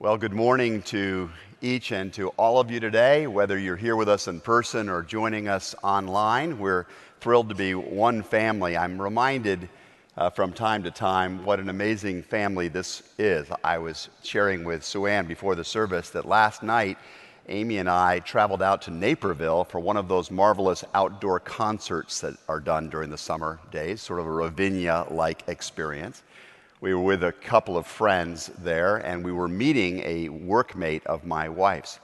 Well, good morning to each and to all of you today, whether you're here with us in person or joining us online. We're thrilled to be one family. I'm reminded uh, from time to time what an amazing family this is. I was sharing with Sue Ann before the service that last night, Amy and I traveled out to Naperville for one of those marvelous outdoor concerts that are done during the summer days, sort of a Ravinia like experience. We were with a couple of friends there, and we were meeting a workmate of my wife's.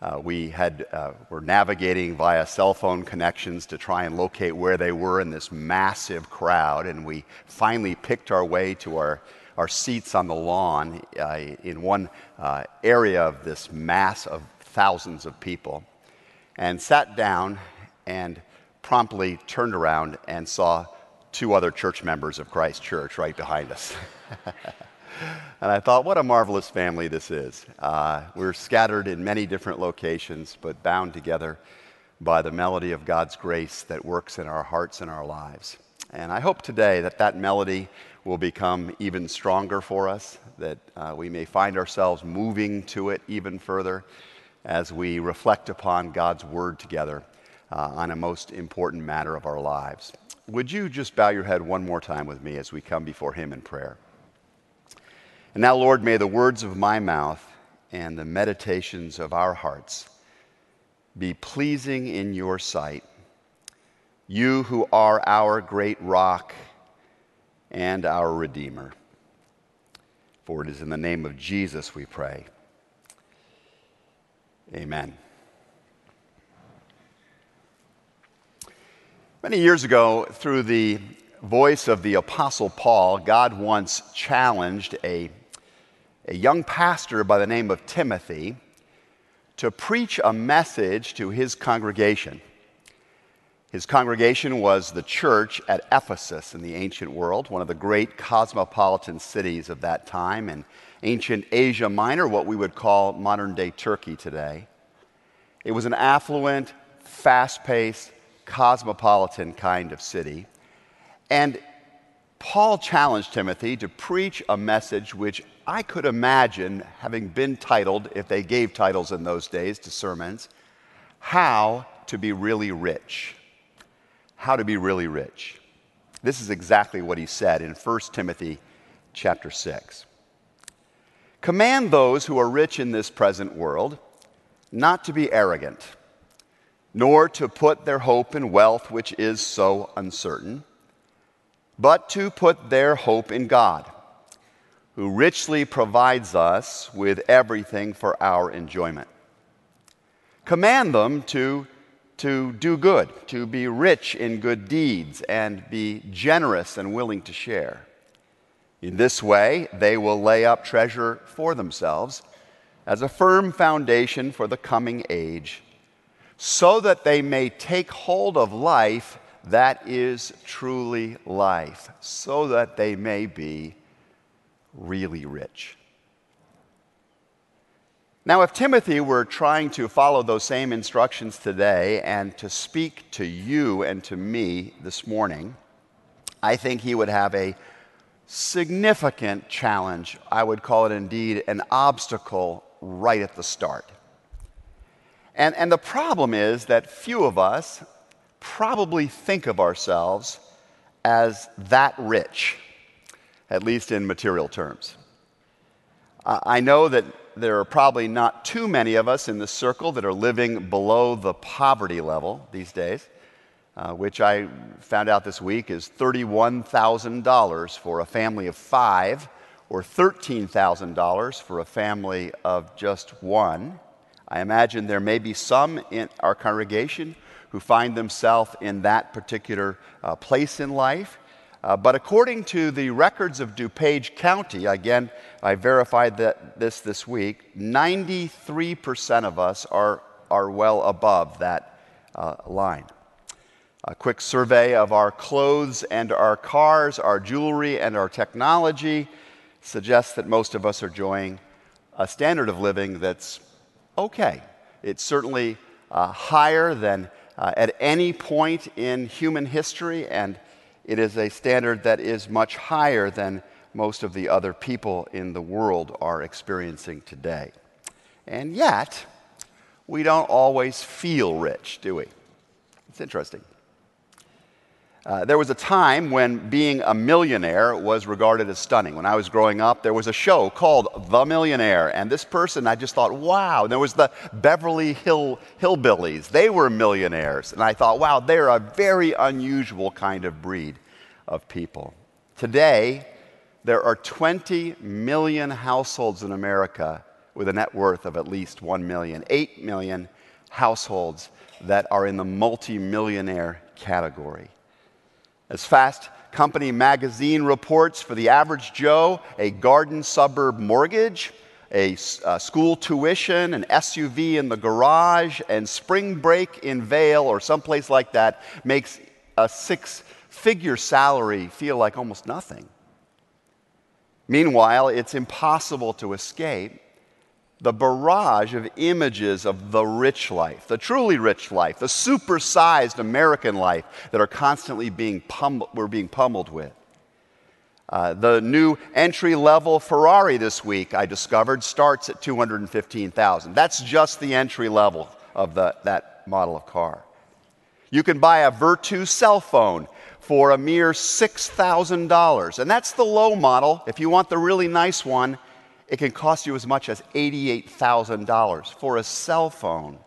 Uh, we had, uh, were navigating via cell phone connections to try and locate where they were in this massive crowd, and we finally picked our way to our, our seats on the lawn uh, in one uh, area of this mass of thousands of people, and sat down and promptly turned around and saw two other church members of Christ Church right behind us. and I thought, what a marvelous family this is. Uh, we're scattered in many different locations, but bound together by the melody of God's grace that works in our hearts and our lives. And I hope today that that melody will become even stronger for us, that uh, we may find ourselves moving to it even further as we reflect upon God's word together uh, on a most important matter of our lives. Would you just bow your head one more time with me as we come before Him in prayer? And now, Lord, may the words of my mouth and the meditations of our hearts be pleasing in your sight. You who are our great rock and our Redeemer. For it is in the name of Jesus we pray. Amen. Many years ago, through the voice of the Apostle Paul, God once challenged a, a young pastor by the name of Timothy to preach a message to his congregation. His congregation was the church at Ephesus in the ancient world, one of the great cosmopolitan cities of that time in ancient Asia Minor, what we would call modern day Turkey today. It was an affluent, fast paced, cosmopolitan kind of city. And Paul challenged Timothy to preach a message which I could imagine having been titled, if they gave titles in those days to sermons, How to Be Really Rich. How to Be Really Rich. This is exactly what he said in 1 Timothy chapter 6. Command those who are rich in this present world not to be arrogant nor to put their hope in wealth, which is so uncertain, but to put their hope in God, who richly provides us with everything for our enjoyment. Command them to, to do good, to be rich in good deeds, and be generous and willing to share. In this way, they will lay up treasure for themselves as a firm foundation for the coming age so that they may take hold of life that is truly life, so that they may be really rich. Now, if Timothy were trying to follow those same instructions today and to speak to you and to me this morning, I think he would have a significant challenge. I would call it indeed an obstacle right at the start. And, and the problem is that few of us probably think of ourselves as that rich, at least in material terms. I know that there are probably not too many of us in this circle that are living below the poverty level these days, uh, which I found out this week is $31,000 for a family of five, or $13,000 for a family of just one. I imagine there may be some in our congregation who find themselves in that particular uh, place in life. Uh, but according to the records of DuPage County, again, I verified that this this week, 93% of us are, are well above that uh, line. A quick survey of our clothes and our cars, our jewelry and our technology suggests that most of us are enjoying a standard of living that's okay. It's certainly uh, higher than uh, at any point in human history, and it is a standard that is much higher than most of the other people in the world are experiencing today. And yet, we don't always feel rich, do we? It's interesting. Uh, there was a time when being a millionaire was regarded as stunning. When I was growing up, there was a show called The Millionaire, and this person, I just thought, wow. And there was the Beverly Hill Hillbillies. They were millionaires. And I thought, wow, they're a very unusual kind of breed of people. Today, there are 20 million households in America with a net worth of at least 1 million. 8 million households that are in the multimillionaire category. As Fast Company magazine reports, for the average Joe, a garden suburb mortgage, a, a, school tuition, an SUV in the garage, and spring break in Vail or someplace like that makes a six figure salary feel like almost nothing. Meanwhile, it's impossible to escape the barrage of images of the rich life, the truly rich life, the supersized American life that are constantly being pummeled, we're being pummeled with. Uh, the new entry level Ferrari this week, I discovered, starts at 215,000. That's just the entry level of the, that model of car. You can buy a Vertu cell phone for a mere $6,000, and that's the low model. If you want the really nice one, it can cost you as much as $88,000 for a cell phone.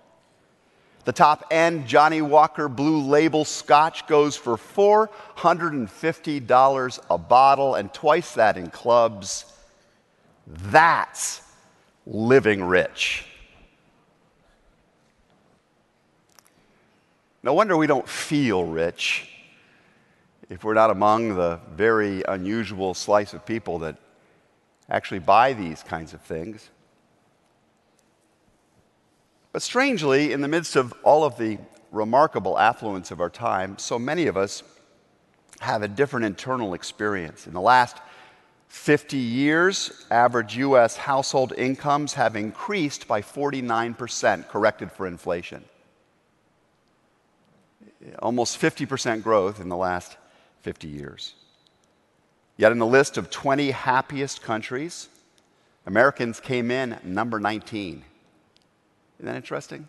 The top end Johnnie Walker Blue Label Scotch goes for $450 a bottle and twice that in clubs. That's living rich. No wonder we don't feel rich if we're not among the very unusual slice of people that actually buy these kinds of things. But strangely, in the midst of all of the remarkable affluence of our time, so many of us have a different internal experience. In the last 50 years, average US household incomes have increased by 49%, corrected for inflation. Almost 50% growth in the last 50 years. Yet, in the list of 20 happiest countries, Americans came in number 19. Isn't that interesting?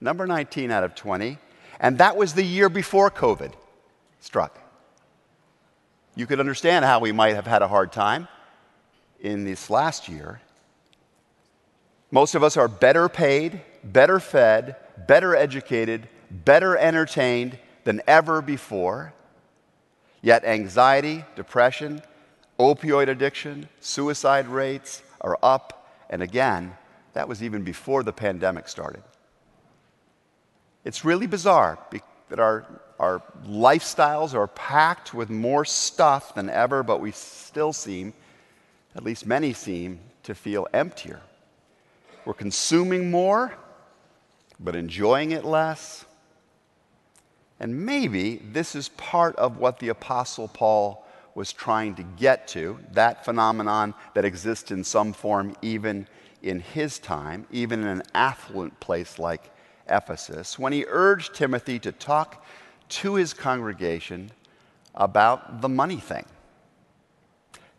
Number 19 out of 20. And that was the year before COVID struck. You could understand how we might have had a hard time in this last year. Most of us are better paid, better fed, better educated, better entertained than ever before. Yet anxiety, depression, opioid addiction, suicide rates are up. And again, that was even before the pandemic started. It's really bizarre that our, our lifestyles are packed with more stuff than ever, but we still seem, at least many seem, to feel emptier. We're consuming more, but enjoying it less. And maybe this is part of what the Apostle Paul was trying to get to, that phenomenon that exists in some form even in his time, even in an affluent place like Ephesus, when he urged Timothy to talk to his congregation about the money thing.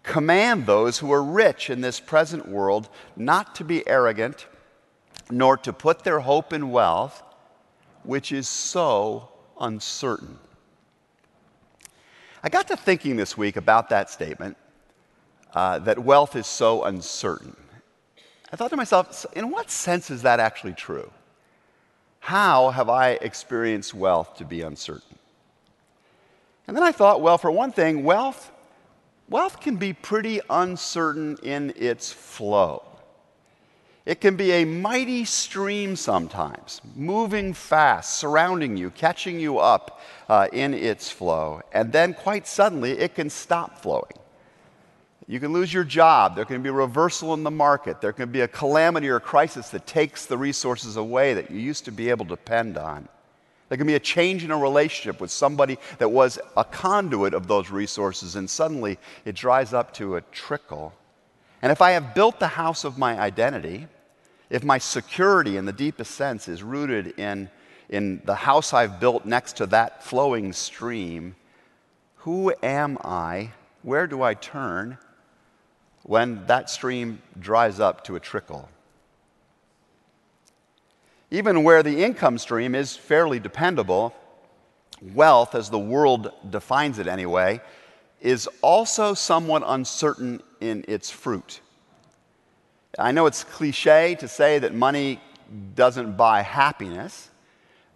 Command those who are rich in this present world not to be arrogant, nor to put their hope in wealth, which is so uncertain. I got to thinking this week about that statement uh, that wealth is so uncertain. I thought to myself, in what sense is that actually true? How have I experienced wealth to be uncertain? And then I thought, well, for one thing, wealth, wealth can be pretty uncertain in its flow. It can be a mighty stream sometimes, moving fast, surrounding you, catching you up uh, in its flow. And then quite suddenly, it can stop flowing. You can lose your job. There can be a reversal in the market. There can be a calamity or a crisis that takes the resources away that you used to be able to depend on. There can be a change in a relationship with somebody that was a conduit of those resources, and suddenly it dries up to a trickle. And if I have built the house of my identity, if my security in the deepest sense is rooted in, in the house I've built next to that flowing stream, who am I? Where do I turn when that stream dries up to a trickle. Even where the income stream is fairly dependable, wealth, as the world defines it anyway, is also somewhat uncertain in its fruit. I know it's cliche to say that money doesn't buy happiness,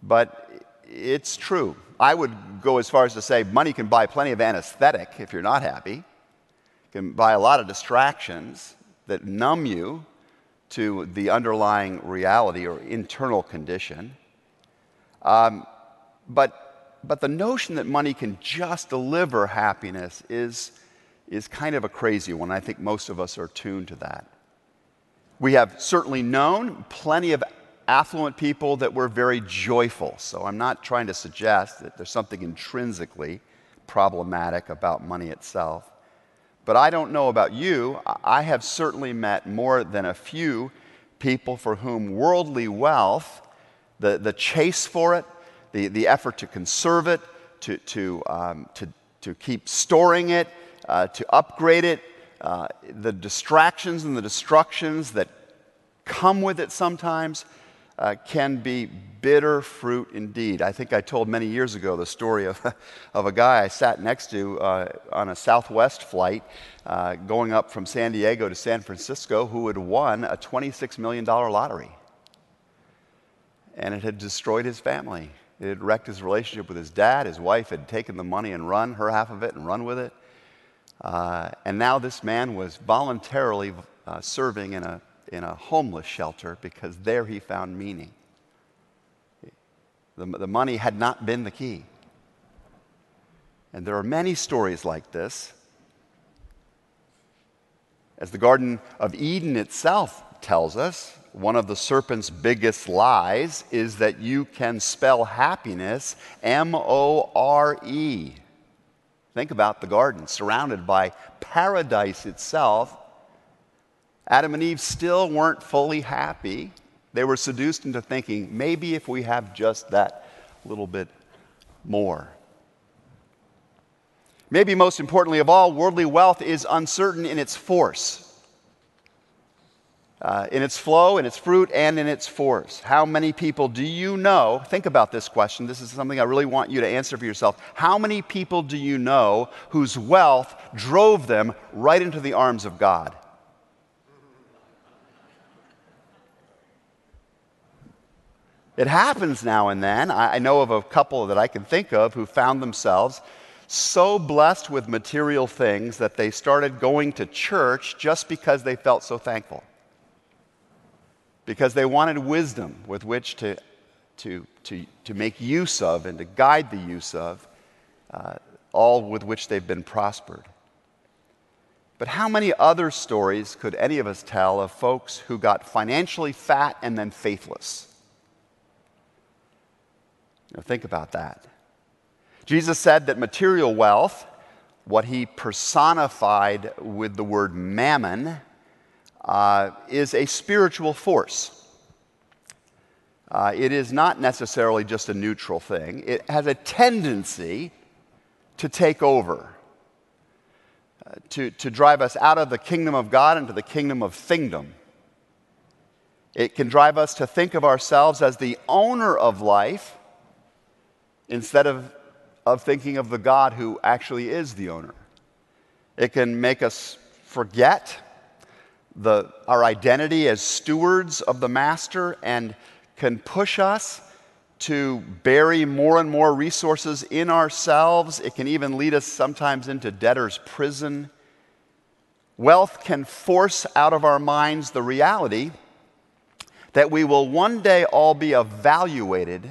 but it's true. I would go as far as to say money can buy plenty of anesthetic if you're not happy, can buy a lot of distractions that numb you to the underlying reality or internal condition. Um, but, but the notion that money can just deliver happiness is, is kind of a crazy one. I think most of us are tuned to that. We have certainly known plenty of affluent people that were very joyful. So I'm not trying to suggest that there's something intrinsically problematic about money itself. But I don't know about you. I have certainly met more than a few people for whom worldly wealth, the, the chase for it, the, the effort to conserve it, to, to, um, to, to keep storing it, uh, to upgrade it, uh, the distractions and the destructions that come with it sometimes uh, can be bitter fruit indeed. I think I told many years ago the story of, of a guy I sat next to uh, on a Southwest flight uh, going up from San Diego to San Francisco who had won a $26 million lottery. And it had destroyed his family. It had wrecked his relationship with his dad. His wife had taken the money and run, her half of it, and run with it. Uh, and now this man was voluntarily uh, serving in a in a homeless shelter because there he found meaning. The, the money had not been the key. And there are many stories like this. As the Garden of Eden itself tells us, one of the serpent's biggest lies is that you can spell happiness M O R E. Think about the garden, surrounded by paradise itself, Adam and Eve still weren't fully happy. They were seduced into thinking maybe if we have just that little bit more. Maybe most importantly of all, worldly wealth is uncertain in its force, uh, in its flow, in its fruit, and in its force. How many people do you know? Think about this question. This is something I really want you to answer for yourself. How many people do you know whose wealth drove them right into the arms of God? It happens now and then. I know of a couple that I can think of who found themselves so blessed with material things that they started going to church just because they felt so thankful. Because they wanted wisdom with which to, to, to, to make use of and to guide the use of, uh, all with which they've been prospered. But how many other stories could any of us tell of folks who got financially fat and then faithless? Now, think about that. Jesus said that material wealth, what he personified with the word mammon, uh, is a spiritual force. Uh, it is not necessarily just a neutral thing, it has a tendency to take over, uh, to, to drive us out of the kingdom of God into the kingdom of thingdom. It can drive us to think of ourselves as the owner of life instead of, of thinking of the God who actually is the owner. It can make us forget the, our identity as stewards of the master and can push us to bury more and more resources in ourselves. It can even lead us sometimes into debtor's prison. Wealth can force out of our minds the reality that we will one day all be evaluated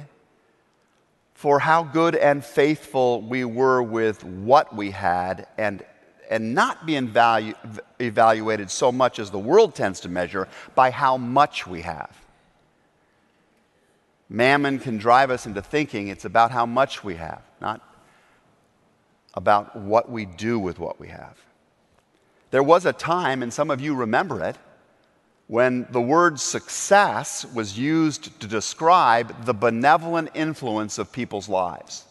for how good and faithful we were with what we had and, and not being valu- evaluated so much as the world tends to measure by how much we have. Mammon can drive us into thinking it's about how much we have, not about what we do with what we have. There was a time, and some of you remember it, when the word success was used to describe the benevolent influence of people's lives.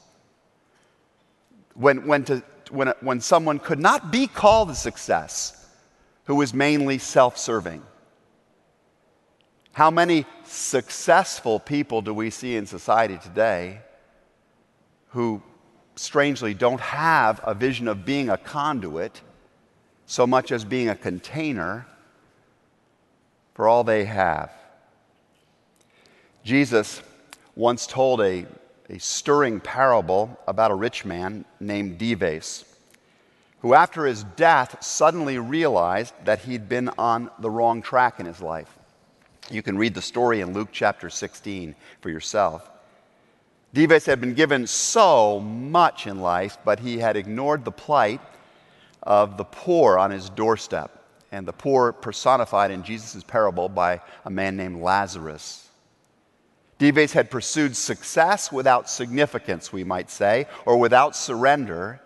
When, when, to, when, when someone could not be called a success who was mainly self serving? How many successful people do we see in society today who strangely don't have a vision of being a conduit so much as being a container for all they have? Jesus once told a, a stirring parable about a rich man named Dives, who after his death suddenly realized that he'd been on the wrong track in his life. You can read the story in Luke chapter 16 for yourself. Dives had been given so much in life, but he had ignored the plight of the poor on his doorstep, and the poor personified in Jesus' parable by a man named Lazarus. Dives had pursued success without significance, we might say, or without surrender.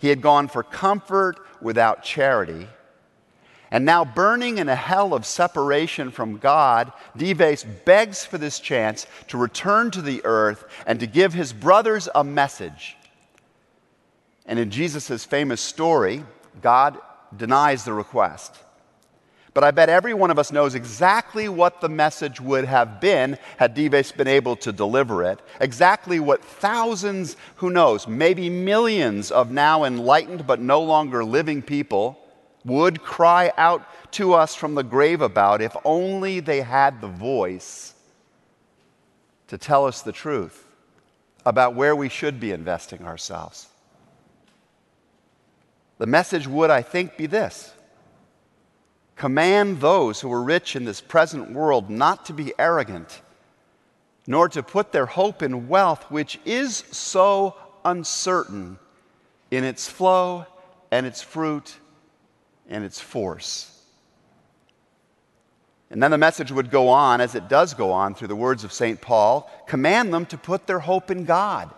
He had gone for comfort without charity. And now, burning in a hell of separation from God, Dives begs for this chance to return to the earth and to give his brothers a message. And in Jesus' famous story, God denies the request. But I bet every one of us knows exactly what the message would have been had Dives been able to deliver it. Exactly what thousands, who knows, maybe millions of now enlightened but no longer living people would cry out to us from the grave about if only they had the voice to tell us the truth about where we should be investing ourselves. The message would, I think, be this Command those who are rich in this present world not to be arrogant, nor to put their hope in wealth, which is so uncertain in its flow and its fruit and its force. And then the message would go on, as it does go on through the words of St. Paul command them to put their hope in God.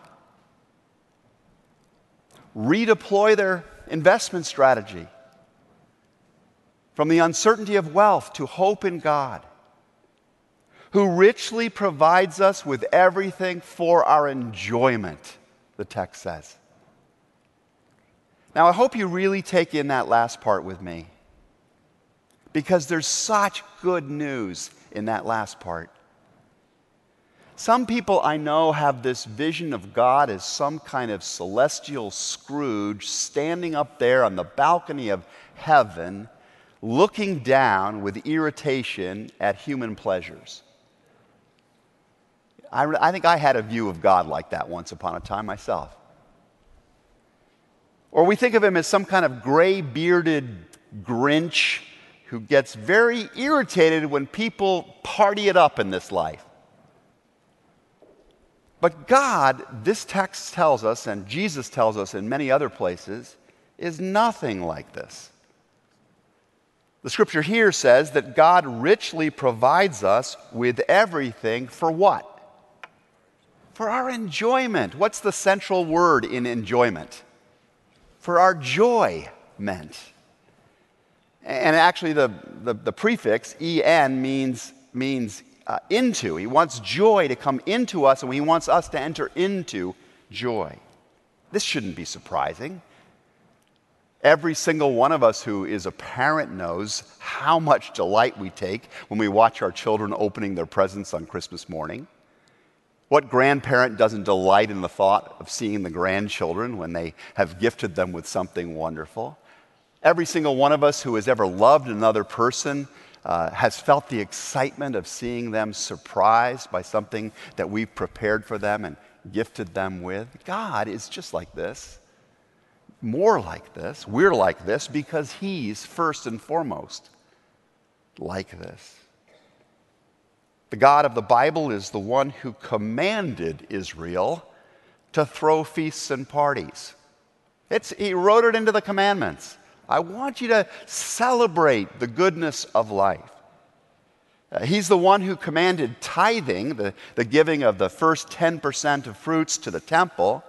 Redeploy their investment strategy from the uncertainty of wealth to hope in God, who richly provides us with everything for our enjoyment, the text says. Now, I hope you really take in that last part with me because there's such good news in that last part. Some people I know have this vision of God as some kind of celestial Scrooge standing up there on the balcony of heaven, looking down with irritation at human pleasures. I, I think I had a view of God like that once upon a time myself. Or we think of him as some kind of gray bearded Grinch who gets very irritated when people party it up in this life. But God, this text tells us, and Jesus tells us in many other places, is nothing like this. The scripture here says that God richly provides us with everything for what? For our enjoyment. What's the central word in enjoyment? for our joy meant. And actually, the, the, the prefix en means, means uh, into. He wants joy to come into us, and he wants us to enter into joy. This shouldn't be surprising. Every single one of us who is a parent knows how much delight we take when we watch our children opening their presents on Christmas morning. What grandparent doesn't delight in the thought of seeing the grandchildren when they have gifted them with something wonderful? Every single one of us who has ever loved another person uh, has felt the excitement of seeing them surprised by something that we've prepared for them and gifted them with. God is just like this, more like this. We're like this because He's first and foremost like this. The God of the Bible is the one who commanded Israel to throw feasts and parties. It's, he wrote it into the commandments. I want you to celebrate the goodness of life. Uh, he's the one who commanded tithing, the, the giving of the first 10% of fruits to the temple,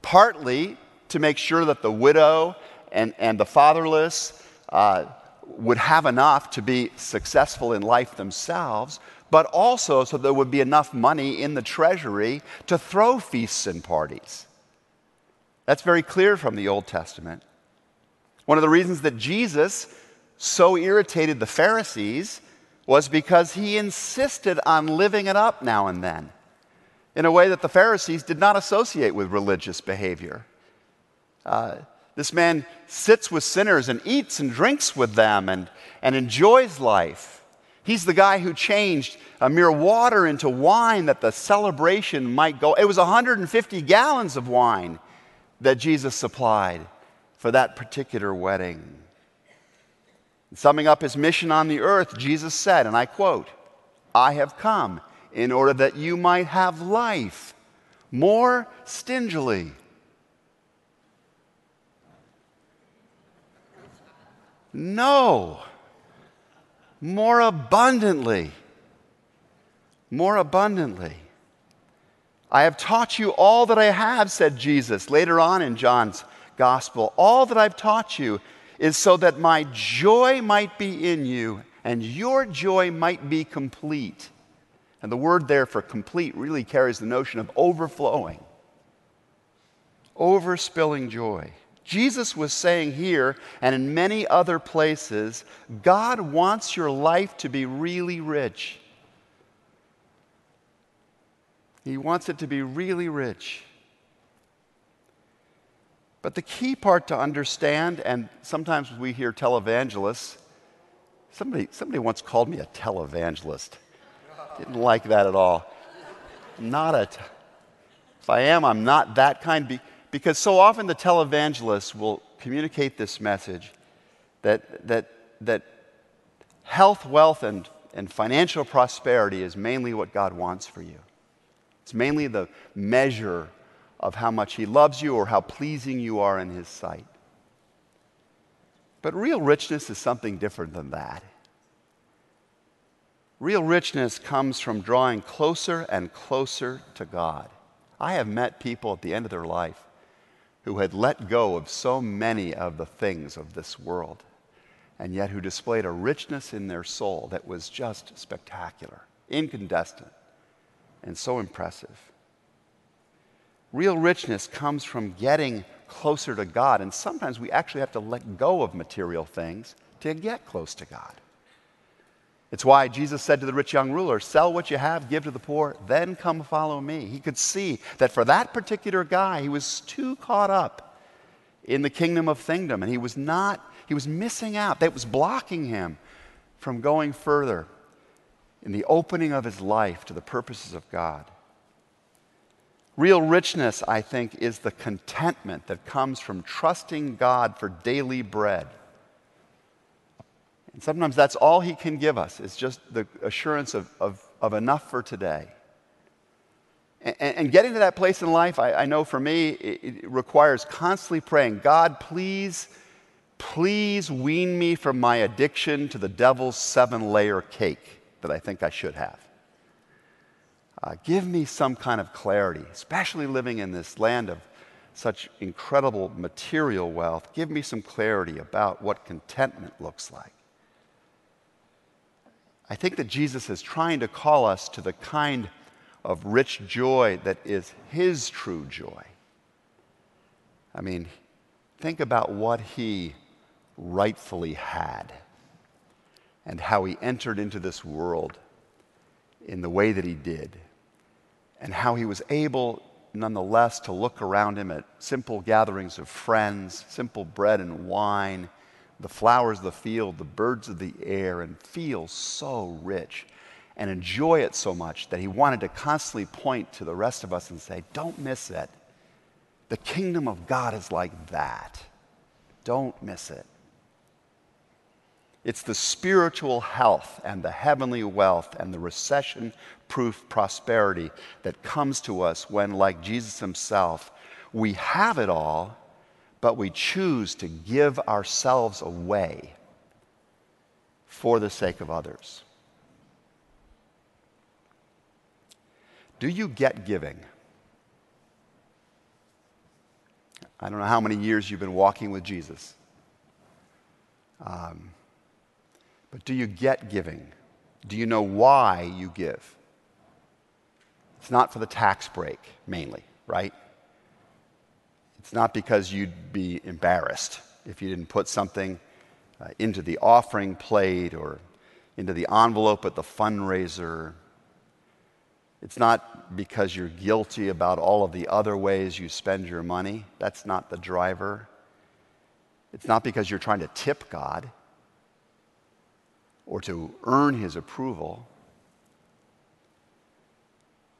partly to make sure that the widow and, and the fatherless uh, would have enough to be successful in life themselves, but also so there would be enough money in the treasury to throw feasts and parties. That's very clear from the Old Testament. One of the reasons that Jesus so irritated the Pharisees was because he insisted on living it up now and then in a way that the Pharisees did not associate with religious behavior. Uh, this man sits with sinners and eats and drinks with them and, and enjoys life. He's the guy who changed a mere water into wine that the celebration might go. It was 150 gallons of wine that Jesus supplied for that particular wedding. Summing up his mission on the earth, Jesus said, and I quote, I have come in order that you might have life more stingily. No, more abundantly. More abundantly. I have taught you all that I have, said Jesus later on in John's gospel. All that I've taught you is so that my joy might be in you and your joy might be complete. And the word there for complete really carries the notion of overflowing, overspilling joy. Jesus was saying here and in many other places God wants your life to be really rich. He wants it to be really rich. But the key part to understand, and sometimes we hear televangelists, somebody, somebody once called me a televangelist. Didn't like that at all. Not a. T- if I am, I'm not that kind. Be- because so often the televangelists will communicate this message that, that, that health, wealth, and, and financial prosperity is mainly what God wants for you. It's mainly the measure of how much He loves you or how pleasing you are in His sight. But real richness is something different than that. Real richness comes from drawing closer and closer to God. I have met people at the end of their life who had let go of so many of the things of this world, and yet who displayed a richness in their soul that was just spectacular, incandescent, and so impressive. Real richness comes from getting closer to God, and sometimes we actually have to let go of material things to get close to God. It's why Jesus said to the rich young ruler, Sell what you have, give to the poor, then come follow me. He could see that for that particular guy, he was too caught up in the kingdom of thingdom, and he was not, he was missing out. That was blocking him from going further in the opening of his life to the purposes of God. Real richness, I think, is the contentment that comes from trusting God for daily bread and sometimes that's all He can give us, is just the assurance of, of, of enough for today. And, and, getting to that place in life, I, I know for me, it, it requires constantly praying God, please, please wean me from my addiction to the devil's seven layer cake that I think I should have. Uh, give me some kind of clarity, especially living in this land of such incredible material wealth. Give me some clarity about what contentment looks like. I think that Jesus is trying to call us to the kind of rich joy that is His true joy. I mean, think about what He rightfully had and how He entered into this world in the way that He did, and how He was able, nonetheless, to look around Him at simple gatherings of friends, simple bread and wine the flowers of the field, the birds of the air, and feel so rich and enjoy it so much that he wanted to constantly point to the rest of us and say, Don't miss it. The kingdom of God is like that. Don't miss it. It's the spiritual health and the heavenly wealth and the recession proof prosperity that comes to us when, like Jesus himself, we have it all but we choose to give ourselves away for the sake of others. Do you get giving? I don't know how many years you've been walking with Jesus. Um, but do you get giving? Do you know why you give? It's not for the tax break, mainly, right? It's not because you'd be embarrassed if you didn't put something uh, into the offering plate or into the envelope at the fundraiser. It's not because you're guilty about all of the other ways you spend your money. That's not the driver. It's not because you're trying to tip God or to earn his approval.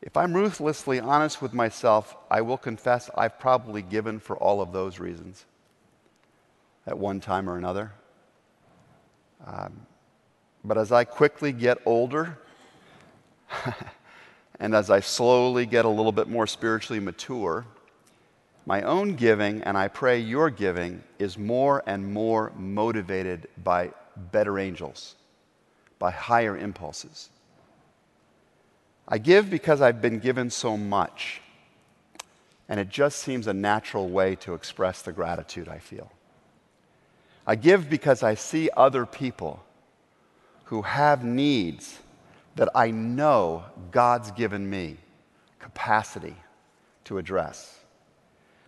If I'm ruthlessly honest with myself, I will confess I've probably given for all of those reasons at one time or another. Um, but as I quickly get older, and as I slowly get a little bit more spiritually mature, my own giving, and I pray your giving, is more and more motivated by better angels, by higher impulses. I give because I've been given so much, and it just seems a natural way to express the gratitude I feel. I give because I see other people who have needs that I know God's given me capacity to address.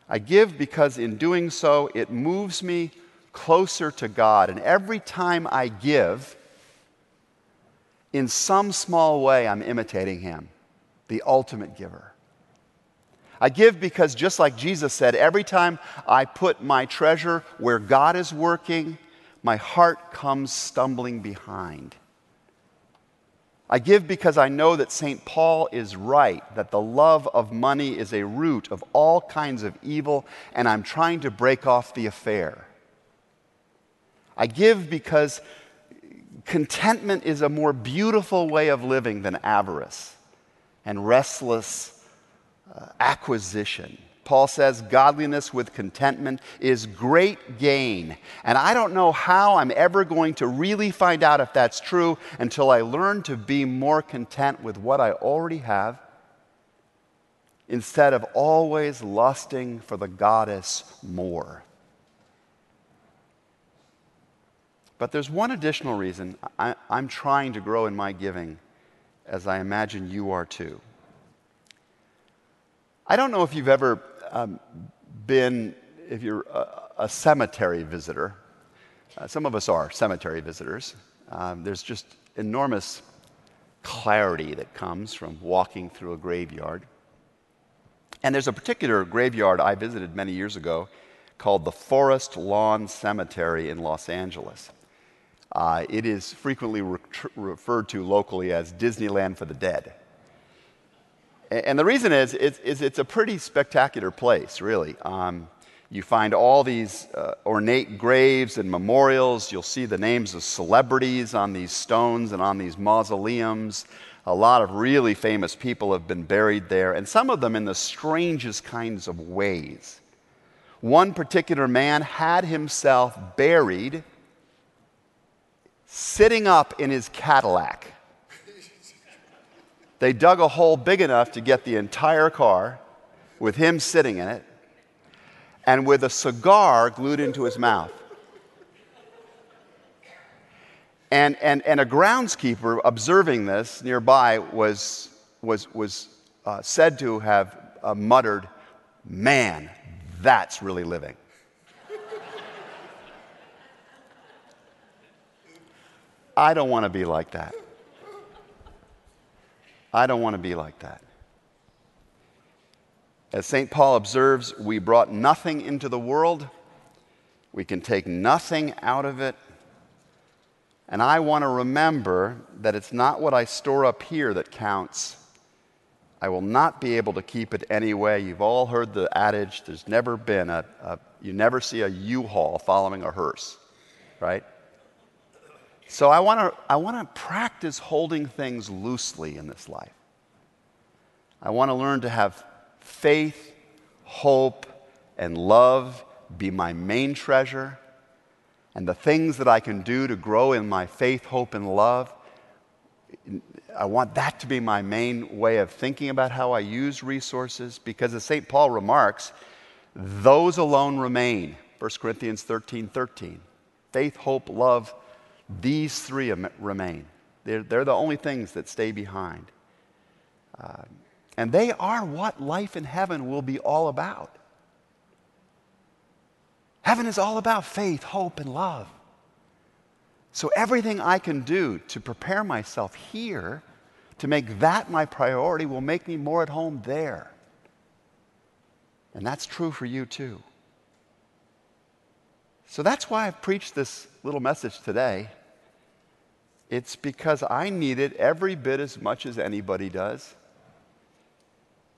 I give because in doing so, it moves me closer to God. And every time I give, in some small way, I'm imitating Him, the ultimate giver. I give because, just like Jesus said, every time I put my treasure where God is working, my heart comes stumbling behind. I give because I know that St. Paul is right, that the love of money is a root of all kinds of evil, and I'm trying to break off the affair. I give because contentment is a more beautiful way of living than avarice and restless uh, acquisition. Paul says godliness with contentment is great gain. And I don't know how I'm ever going to really find out if that's true until I learn to be more content with what I already have instead of always lusting for the goddess more. But there's one additional reason I, am trying to grow in my giving, as I imagine you are too. I don't know if you've ever um, been, if you're a, a cemetery visitor, uh, some of us are cemetery visitors. Um, there's just enormous clarity that comes from walking through a graveyard. And there's a particular graveyard I visited many years ago called the Forest Lawn Cemetery in Los Angeles. Uh, it is frequently re- referred to locally as Disneyland for the Dead. And the reason is, is, is it's a pretty spectacular place, really. Um, you find all these uh, ornate graves and memorials. You'll see the names of celebrities on these stones and on these mausoleums. A lot of really famous people have been buried there, and some of them in the strangest kinds of ways. One particular man had himself buried sitting up in his Cadillac. They dug a hole big enough to get the entire car with him sitting in it and with a cigar glued into his mouth. And, and, and a groundskeeper observing this nearby was, was, was uh, said to have uh, muttered, Man, that's really living. I don't want to be like that. I don't want to be like that. As St. Paul observes, we brought nothing into the world, we can take nothing out of it. And I want to remember that it's not what I store up here that counts. I will not be able to keep it anyway. You've all heard the adage there's never been a, a you never see a U haul following a hearse, right? So I want to I want to practice holding things loosely in this life. I want to learn to have faith, hope, and love be my main treasure. And the things that I can do to grow in my faith, hope, and love, I want that to be my main way of thinking about how I use resources because, as St. Paul remarks, those alone remain. 1 Corinthians 13 13. Faith, hope, love, these three remain. They're, they're the only things that stay behind. Uh, and they are what life in heaven will be all about. Heaven is all about faith, hope, and love. So, everything I can do to prepare myself here, to make that my priority, will make me more at home there. And that's true for you too. So that's why I've preached this little message today. It's because I need it every bit as much as anybody does.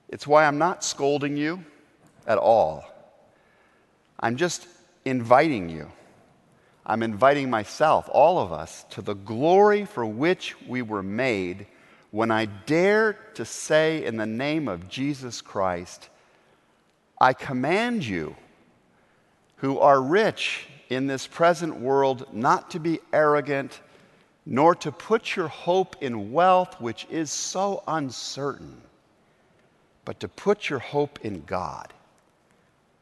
It's why I'm not scolding you at all. I'm just inviting you. I'm inviting myself, all of us, to the glory for which we were made when I dare to say, in the name of Jesus Christ, I command you who are rich in this present world not to be arrogant, nor to put your hope in wealth, which is so uncertain, but to put your hope in God,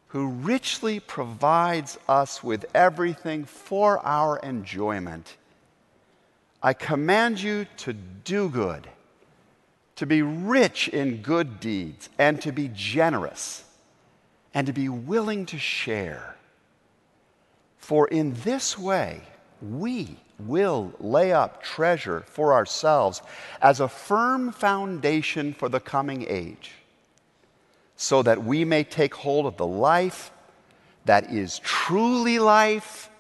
who richly provides us with everything for our enjoyment. I command you to do good, to be rich in good deeds, and to be generous, and to be willing to share for in this way, we will lay up treasure for ourselves as a firm foundation for the coming age, so that we may take hold of the life that is truly life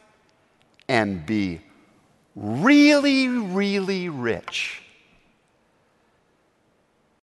and be really, really rich